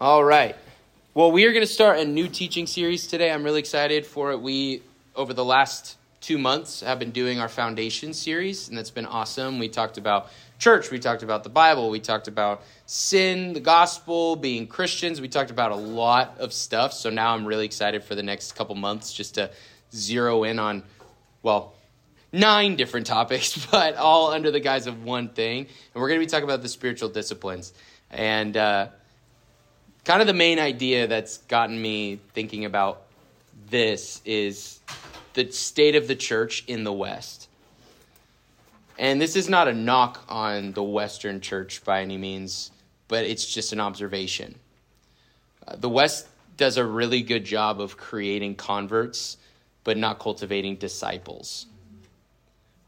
All right. Well, we are going to start a new teaching series today. I'm really excited for it. We, over the last two months, have been doing our foundation series, and that's been awesome. We talked about church, we talked about the Bible, we talked about sin, the gospel, being Christians. We talked about a lot of stuff. So now I'm really excited for the next couple months just to zero in on, well, nine different topics, but all under the guise of one thing. And we're going to be talking about the spiritual disciplines. And, uh, kind of the main idea that's gotten me thinking about this is the state of the church in the West. And this is not a knock on the Western church by any means, but it's just an observation. Uh, the West does a really good job of creating converts, but not cultivating disciples.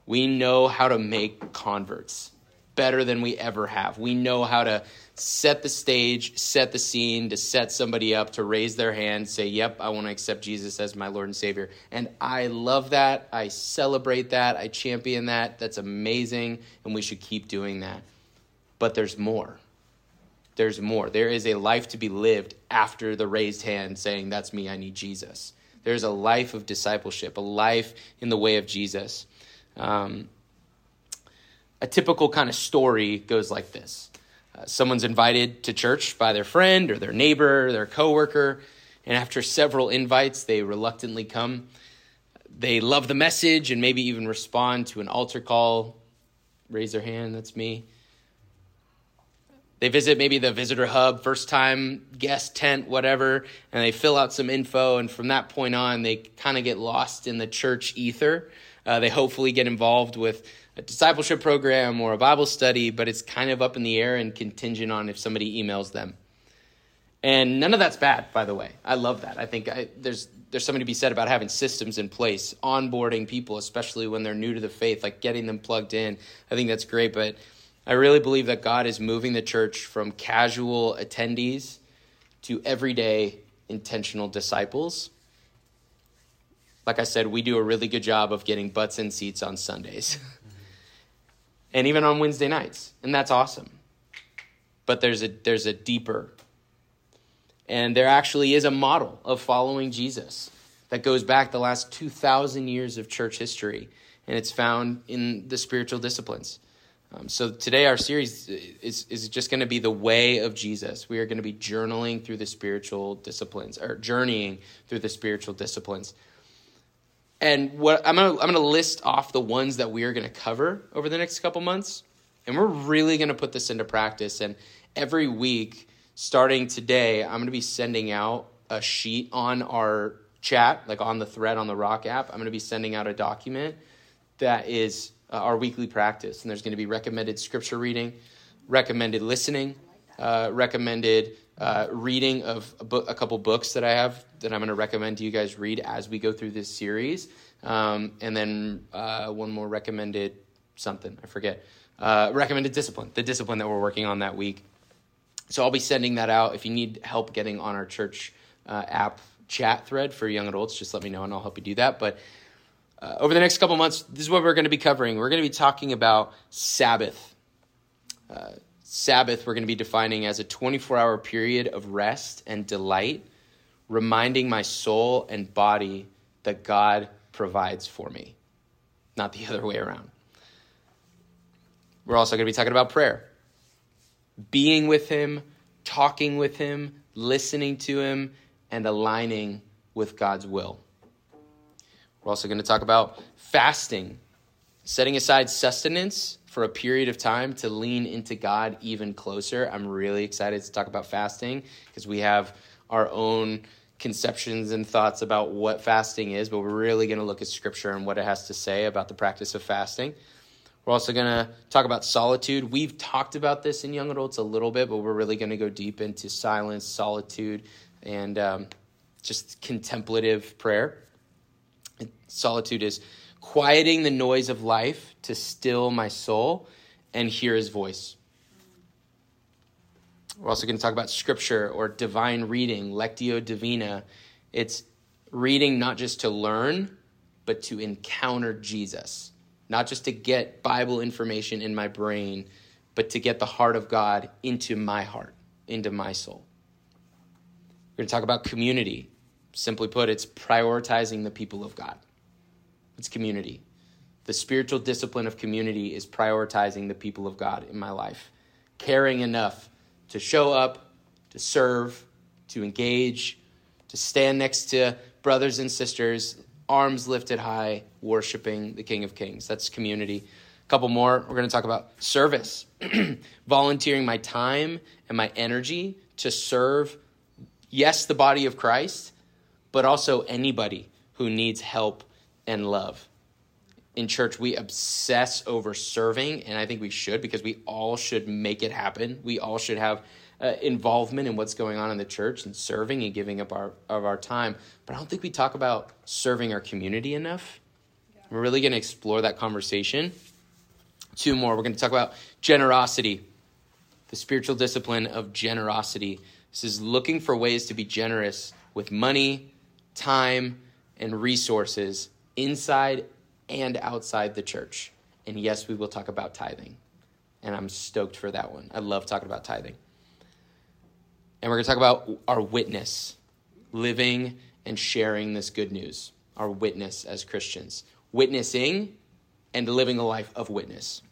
We know how to make converts better than we ever have. We know how to set the stage, set the scene, to set somebody up to raise their hand, say, Yep, I want to accept Jesus as my Lord and Savior. And I love that. I celebrate that. I champion that. That's amazing. And we should keep doing that. But there's more. There's more. There is a life to be lived after the raised hand saying, That's me, I need Jesus. There's a life of discipleship, a life in the way of Jesus. Um, a typical kind of story goes like this someone's invited to church by their friend or their neighbor, or their coworker, and after several invites, they reluctantly come. They love the message and maybe even respond to an altar call. Raise their hand, that's me. They visit maybe the visitor hub, first time guest tent, whatever, and they fill out some info. And from that point on, they kind of get lost in the church ether. Uh, they hopefully get involved with a discipleship program or a Bible study, but it's kind of up in the air and contingent on if somebody emails them. And none of that's bad, by the way. I love that. I think I, there's there's something to be said about having systems in place, onboarding people, especially when they're new to the faith, like getting them plugged in. I think that's great, but I really believe that God is moving the church from casual attendees to everyday intentional disciples. Like I said, we do a really good job of getting butts in seats on Sundays. and even on Wednesday nights, and that's awesome. But there's a there's a deeper and there actually is a model of following Jesus that goes back the last 2000 years of church history and it's found in the spiritual disciplines. Um, so today our series is, is just going to be the way of Jesus. We are going to be journaling through the spiritual disciplines or journeying through the spiritual disciplines. And what I'm gonna I'm gonna list off the ones that we are gonna cover over the next couple months, and we're really gonna put this into practice. And every week, starting today, I'm gonna be sending out a sheet on our chat, like on the thread on the Rock app. I'm gonna be sending out a document that is uh, our weekly practice, and there's gonna be recommended scripture reading, recommended listening, uh, recommended uh, reading of a, book, a couple books that I have that I'm going to recommend to you guys read as we go through this series. Um, and then uh, one more recommended something, I forget. Uh, recommended discipline, the discipline that we're working on that week. So I'll be sending that out. If you need help getting on our church uh, app chat thread for young adults, just let me know and I'll help you do that. But uh, over the next couple months, this is what we're going to be covering. We're going to be talking about Sabbath. Uh, Sabbath, we're going to be defining as a 24 hour period of rest and delight reminding my soul and body that God provides for me, not the other way around. We're also going to be talking about prayer being with Him, talking with Him, listening to Him, and aligning with God's will. We're also going to talk about fasting, setting aside sustenance for a period of time to lean into God even closer. I'm really excited to talk about fasting because we have our own conceptions and thoughts about what fasting is, but we're really going to look at scripture and what it has to say about the practice of fasting. We're also going to talk about solitude. We've talked about this in young adults a little bit, but we're really going to go deep into silence, solitude, and um, just contemplative prayer. Solitude is quieting the noise of life to still my soul and hear his voice. We're also going to talk about scripture or divine reading, lectio divina. It's reading not just to learn, but to encounter Jesus. Not just to get Bible information in my brain, but to get the heart of God into my heart, into my soul. We're going to talk about community. Simply put, it's prioritizing the people of God. It's community. The spiritual discipline of community is prioritizing the people of God in my life, caring enough to show up, to serve, to engage, to stand next to brothers and sisters, arms lifted high, worshiping the King of Kings. That's community. A couple more. We're going to talk about service, volunteering my time and my energy to serve, yes, the body of Christ, but also anybody who needs help and love. In church, we obsess over serving, and I think we should because we all should make it happen. We all should have uh, involvement in what's going on in the church and serving and giving up our of our time. But I don't think we talk about serving our community enough. Yeah. We're really going to explore that conversation. Two more. We're going to talk about generosity, the spiritual discipline of generosity. This is looking for ways to be generous with money, time, and resources inside and outside the church. And yes, we will talk about tithing. And I'm stoked for that one. I love talking about tithing. And we're going to talk about our witness, living and sharing this good news, our witness as Christians, witnessing and living a life of witness.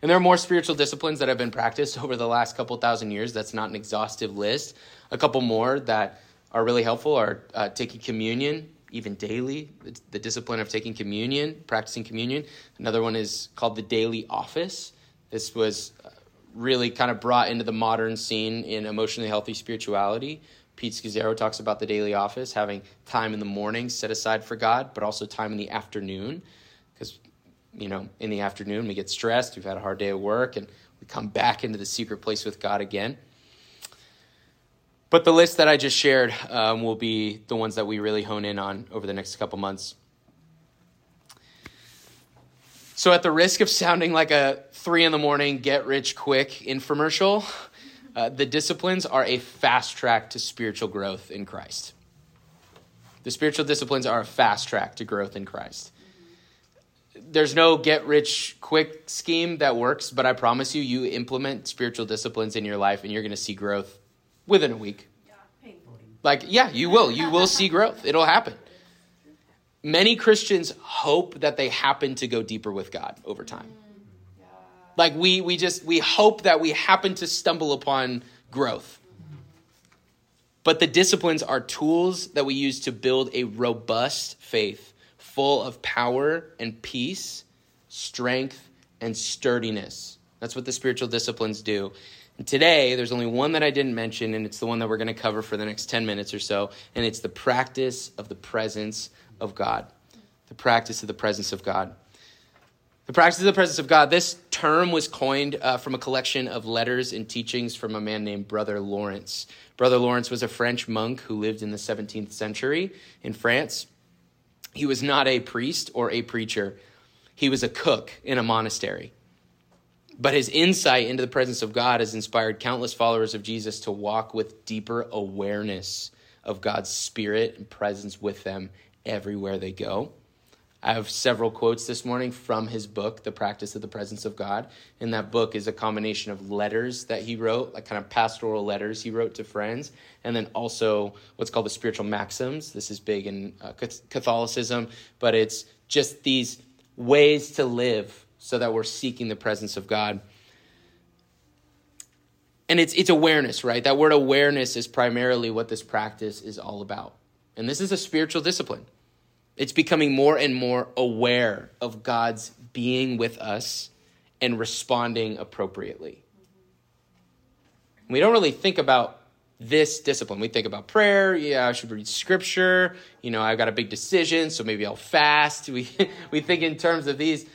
And there are more spiritual disciplines that have been practiced over the last couple thousand years. That's not an exhaustive list. A couple more that are really helpful are uh, taking communion, even daily, the discipline of taking communion, practicing communion. Another one is called the daily office. This was uh, really kind of brought into the modern scene in emotionally healthy spirituality. Pete Scazzero talks about the daily office, having time in the morning set aside for God, but also time in the afternoon. Because, you know, in the afternoon we get stressed, we've had a hard day of work, and we come back into the secret place with God again. But the list that I just shared um, will be the ones that we really hone in on over the next couple months. So, at the risk of sounding like a three in the morning, get rich quick infomercial, uh, the disciplines are a fast track to spiritual growth in Christ. The spiritual disciplines are a fast track to growth in Christ. There's no get rich quick scheme that works, but I promise you, you implement spiritual disciplines in your life and you're going to see growth within a week. Like, yeah, you will. You will see growth. It'll happen. Many Christians hope that they happen to go deeper with God over time. Like we we just we hope that we happen to stumble upon growth. But the disciplines are tools that we use to build a robust faith full of power and peace, strength and sturdiness. That's what the spiritual disciplines do. And today, there's only one that I didn't mention, and it's the one that we're going to cover for the next 10 minutes or so, and it's the practice of the presence of God. The practice of the presence of God. The practice of the presence of God, this term was coined uh, from a collection of letters and teachings from a man named Brother Lawrence. Brother Lawrence was a French monk who lived in the 17th century in France. He was not a priest or a preacher, he was a cook in a monastery. But his insight into the presence of God has inspired countless followers of Jesus to walk with deeper awareness of God's spirit and presence with them everywhere they go. I have several quotes this morning from his book, The Practice of the Presence of God. And that book is a combination of letters that he wrote, like kind of pastoral letters he wrote to friends, and then also what's called the spiritual maxims. This is big in uh, Catholicism, but it's just these ways to live so that we're seeking the presence of God. And it's, it's awareness, right? That word awareness is primarily what this practice is all about. And this is a spiritual discipline. It's becoming more and more aware of God's being with us and responding appropriately. We don't really think about this discipline. We think about prayer. Yeah, I should read scripture. You know, I've got a big decision, so maybe I'll fast. We, we think in terms of these,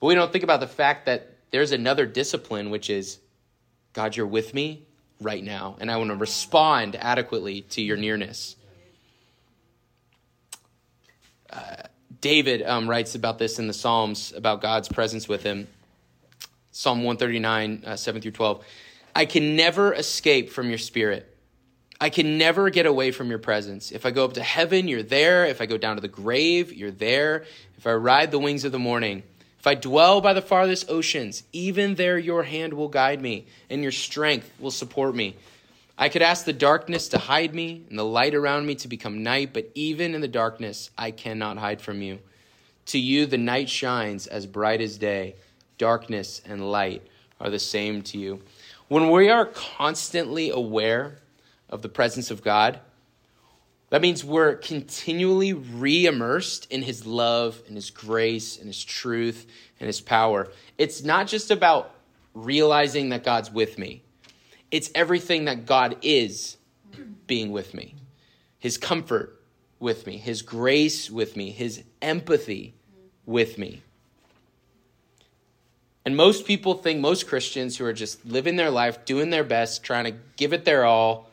but we don't think about the fact that there's another discipline, which is God, you're with me right now, and I want to respond adequately to your nearness. David um, writes about this in the Psalms about God's presence with him. Psalm 139, uh, 7 through 12. I can never escape from your spirit. I can never get away from your presence. If I go up to heaven, you're there. If I go down to the grave, you're there. If I ride the wings of the morning, if I dwell by the farthest oceans, even there your hand will guide me and your strength will support me. I could ask the darkness to hide me and the light around me to become night, but even in the darkness, I cannot hide from you. To you, the night shines as bright as day. Darkness and light are the same to you. When we are constantly aware of the presence of God, that means we're continually re immersed in His love and His grace and His truth and His power. It's not just about realizing that God's with me, it's everything that God is being with me His comfort with me, His grace with me, His empathy with me. And most people think, most Christians who are just living their life, doing their best, trying to give it their all,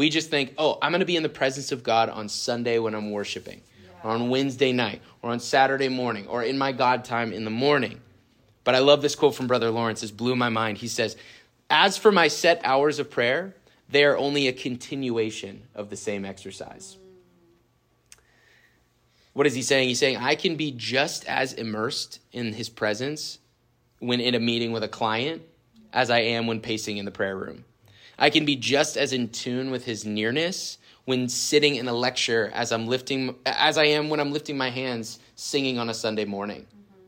we just think, oh, I'm going to be in the presence of God on Sunday when I'm worshiping, yeah. or on Wednesday night, or on Saturday morning, or in my God time in the morning. But I love this quote from Brother Lawrence. It blew my mind. He says, As for my set hours of prayer, they are only a continuation of the same exercise. What is he saying? He's saying, I can be just as immersed in his presence when in a meeting with a client as I am when pacing in the prayer room. I can be just as in tune with his nearness when sitting in a lecture as I'm lifting as I am when I'm lifting my hands singing on a Sunday morning. Mm-hmm.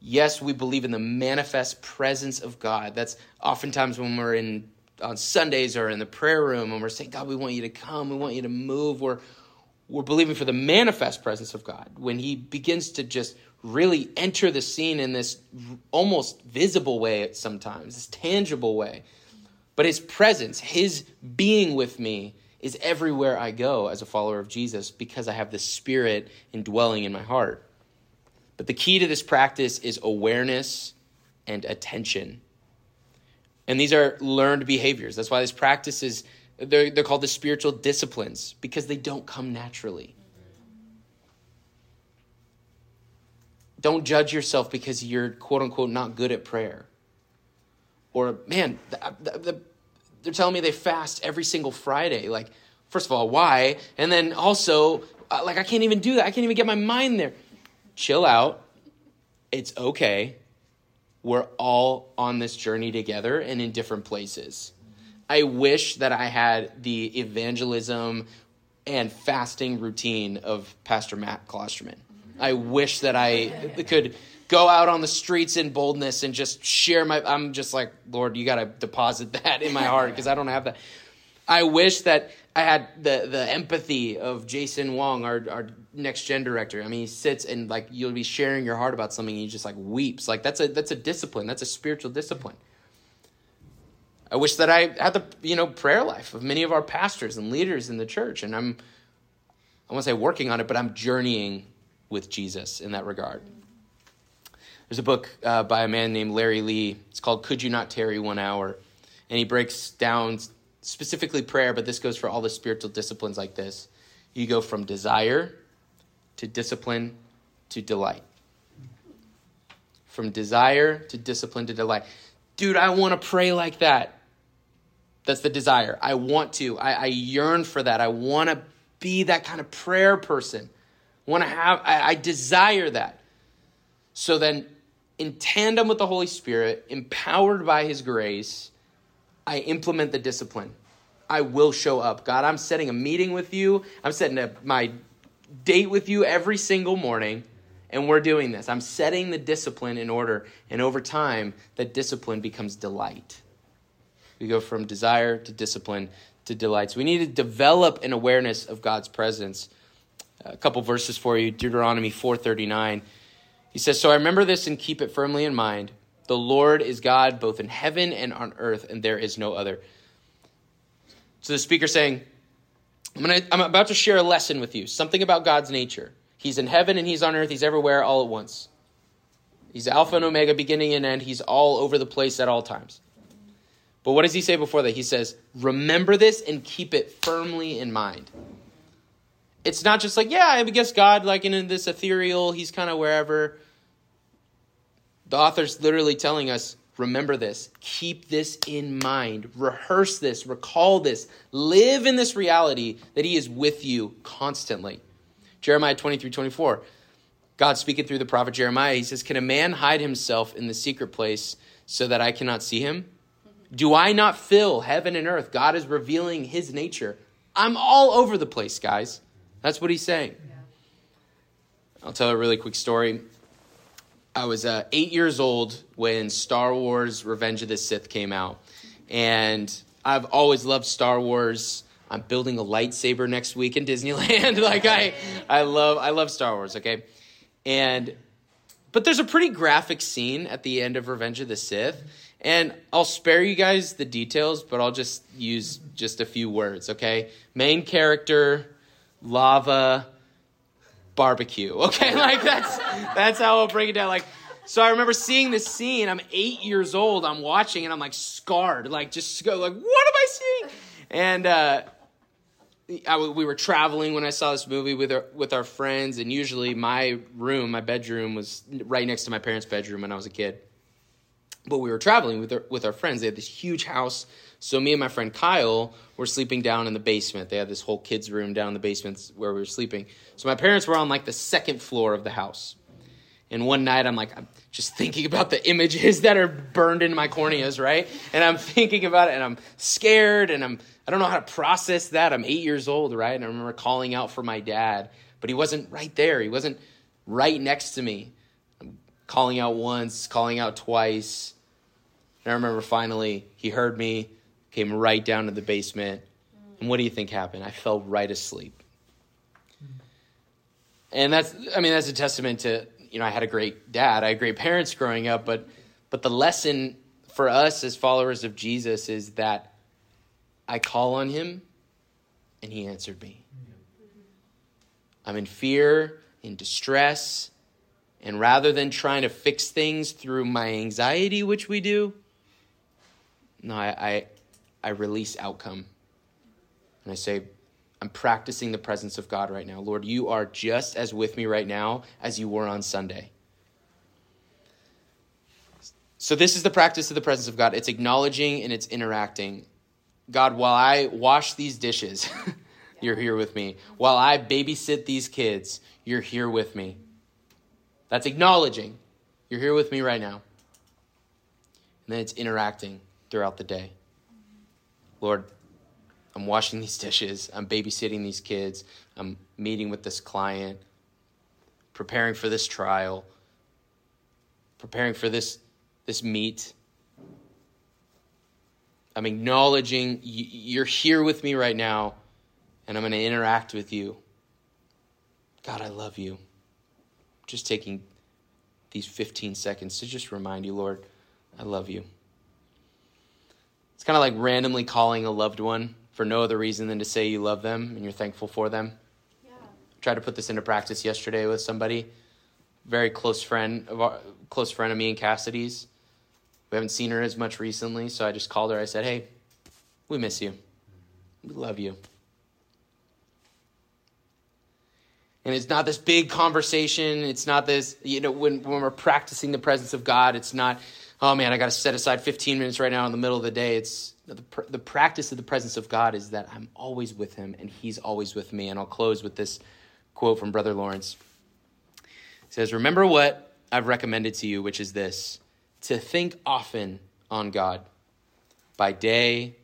Yes, we believe in the manifest presence of God. That's oftentimes when we're in on Sundays or in the prayer room and we're saying, God, we want you to come, we want you to move. We're we're believing for the manifest presence of God when He begins to just really enter the scene in this almost visible way sometimes, this tangible way. But his presence, his being with me, is everywhere I go as a follower of Jesus because I have the Spirit indwelling in my heart. But the key to this practice is awareness and attention. And these are learned behaviors. That's why this practice is, they're, they're called the spiritual disciplines because they don't come naturally. Don't judge yourself because you're quote unquote not good at prayer. Or, man, the, the, they're telling me they fast every single Friday. Like, first of all, why? And then also, uh, like, I can't even do that. I can't even get my mind there. Chill out. It's okay. We're all on this journey together and in different places. I wish that I had the evangelism and fasting routine of Pastor Matt Klosterman. I wish that I could go out on the streets in boldness and just share my I'm just like, Lord, you got to deposit that in my heart because I don't have that. I wish that I had the the empathy of Jason Wong, our our next gen director. I mean, he sits and like you'll be sharing your heart about something and he just like weeps. Like that's a that's a discipline. That's a spiritual discipline. I wish that I had the you know prayer life of many of our pastors and leaders in the church, and I'm I won't say working on it, but I'm journeying with Jesus in that regard. There's a book uh, by a man named Larry Lea. It's called Could You Not Tarry One Hour? And he breaks down specifically prayer, but this goes for all the spiritual disciplines like this. You go from desire to discipline to delight. From desire to discipline to delight. Dude, I want to pray like that. That's the desire. I want to. I, I yearn for that. I want to be that kind of prayer person. Want to have, I, I desire that. So then in tandem with the Holy Spirit, empowered by His grace, I implement the discipline. I will show up. God, I'm setting a meeting with you. I'm setting a, my date with you every single morning, and we're doing this. I'm setting the discipline in order, and over time, that discipline becomes delight. We go from desire to discipline to delight. So we need to develop an awareness of God's presence. A couple verses for you Deuteronomy 439. He says, So I remember this and keep it firmly in mind. The Lord is God both in heaven and on earth, and there is no other. So the speaker saying, I'm, gonna, I'm about to share a lesson with you, something about God's nature. He's in heaven and he's on earth, he's everywhere all at once. He's Alpha and Omega, beginning and end. He's all over the place at all times. But what does he say before that? He says, Remember this and keep it firmly in mind it's not just like, yeah, I guess God, like in this ethereal, he's kind of wherever. The author's literally telling us, remember this, keep this in mind, rehearse this, recall this, live in this reality that he is with you constantly. Jeremiah 23 24. God speaking through the prophet Jeremiah, he says, Can a man hide himself in the secret place so that I cannot see him? Do I not fill heaven and earth? God is revealing his nature. I'm all over the place, guys. That's what he's saying. I'll tell a really quick story. I was uh, eight years old when Star Wars Revenge of the Sith came out. And I've always loved Star Wars. I'm building a lightsaber next week in Disneyland. like I I love I love Star Wars, okay? And but there's a pretty graphic scene at the end of Revenge of the Sith. And I'll spare you guys the details, but I'll just use just a few words, okay? Main character, lava, barbecue. Okay, like that's that's how I'll break it down. Like, so I remember seeing this scene. I'm eight years old. I'm watching, and I'm like scarred. Like, just go like, what am I seeing? And uh, I, we were traveling when I saw this movie with our with our friends, and usually my room, my bedroom, was right next to my parents' bedroom when I was a kid. But we were traveling with our, with our friends. They had this huge house. So me and my friend Kyle were sleeping down in the basement. They had this whole kids' room down in the basement where we were sleeping. So my parents were on like the second floor of the house. And one night I'm like, I'm just thinking about the images that are burned into my corneas, right? And I'm thinking about it and I'm scared and I'm I don't know how to process that. I'm eight years old, right? And I remember calling out for my dad, but he wasn't right there. He wasn't right next to me. I'm calling out once, calling out twice. And I remember finally he heard me, came right down to the basement. And what do you think happened? I fell right asleep. And that's I mean that's a testament to, you know, I had a great dad, I had great parents growing up, but but the lesson for us as followers of Jesus is that I call on him and he answered me. I'm in fear, in distress, and rather than trying to fix things through my anxiety, which we do, no, I, I, I release outcome. And I say, I'm practicing the presence of God right now. Lord, you are just as with me right now as you were on Sunday. So, this is the practice of the presence of God. It's acknowledging and it's interacting. God, while I wash these dishes, you're here with me. While I babysit these kids, you're here with me. That's acknowledging. You're here with me right now. And then it's interacting throughout the day. Lord, I'm washing these dishes, I'm babysitting these kids, I'm meeting with this client, preparing for this trial, preparing for this, this meet. I'm acknowledging you're here with me right now, and I'm going to interact with you. God, I love you. Just taking these 15 seconds to just remind you, Lord, I love you. It's kind of like randomly calling a loved one for no other reason than to say you love them and you're thankful for them. Yeah. I tried to put this into practice yesterday with somebody, very close friend of our, close friend of me and Cassidy's. We haven't seen her as much recently, so I just called her. I said, "Hey, we miss you. We love you." And it's not this big conversation. It's not this, you know, when, when we're practicing the presence of God, it's not oh man, I got to set aside 15 minutes right now in the middle of the day. It's the, the practice of the presence of God is that I'm always with him and he's always with me. And I'll close with this quote from Brother Lawrence. He says, Remember what I've recommended to you, which is this to think often on God by day,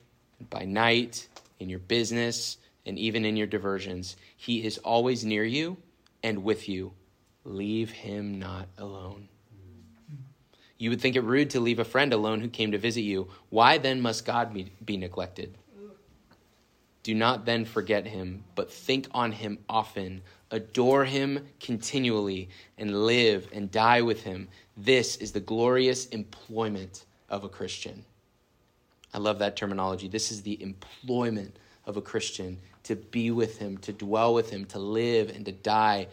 by night, in your business, and even in your diversions. He is always near you and with you. Leave him not alone. You would think it rude to leave a friend alone who came to visit you. Why then must God be, be neglected? Do not then forget him, but think on him often. Adore him continually, and live and die with him. This is the glorious employment of a Christian. I love that terminology. This is the employment of a Christian to be with him, to dwell with him, to live and to die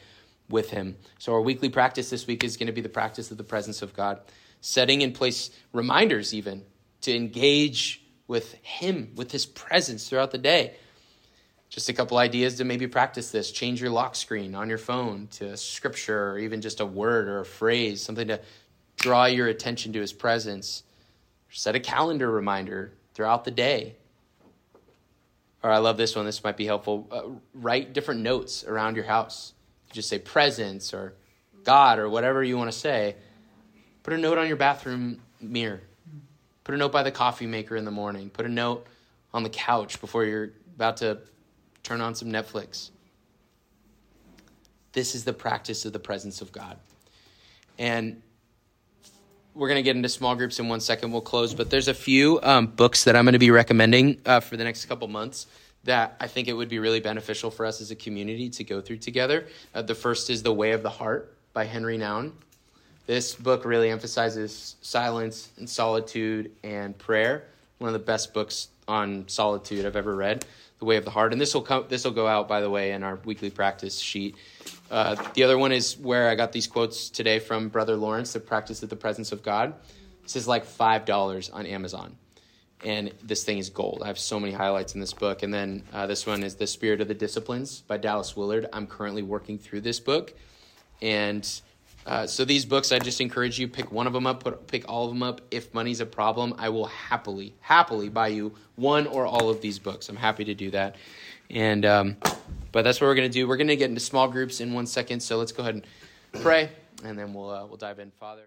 with him. So, our weekly practice this week is going to be the practice of the presence of God setting in place reminders even to engage with Him, with His presence throughout the day. Just a couple ideas to maybe practice this. Change your lock screen on your phone to scripture or even just a word or a phrase, something to draw your attention to His presence. Set a calendar reminder throughout the day. Or I love this one, this might be helpful. Uh, write different notes around your house. Just say presence or God or whatever you want to say Put a note on your bathroom mirror. Put a note by the coffee maker in the morning. Put a note on the couch before you're about to turn on some Netflix. This is the practice of the presence of God. And we're going to get into small groups in one second. We'll close, but there's a few um, books that I'm going to be recommending uh, for the next couple months that I think it would be really beneficial for us as a community to go through together. Uh, the first is The Way of the Heart by Henri Nouwen. This book really emphasizes silence and solitude and prayer. One of the best books on solitude I've ever read, The Way of the Heart. And this will come, this will go out, by the way, in our weekly practice sheet. Uh, the other one is where I got these quotes today from Brother Lawrence, The Practice of the Presence of God. This is like $5 on Amazon and this thing is gold. I have so many highlights in this book. And then uh, this one is The Spirit of the Disciplines by Dallas Willard. I'm currently working through this book. And uh, so these books, I just encourage you pick one of them up, put, pick all of them up. If money's a problem, I will happily, happily buy you one or all of these books. I'm happy to do that. And um, but that's what we're gonna do. We're gonna get into small groups in one second. So let's go ahead and pray, and then we'll uh, we'll dive in, Father.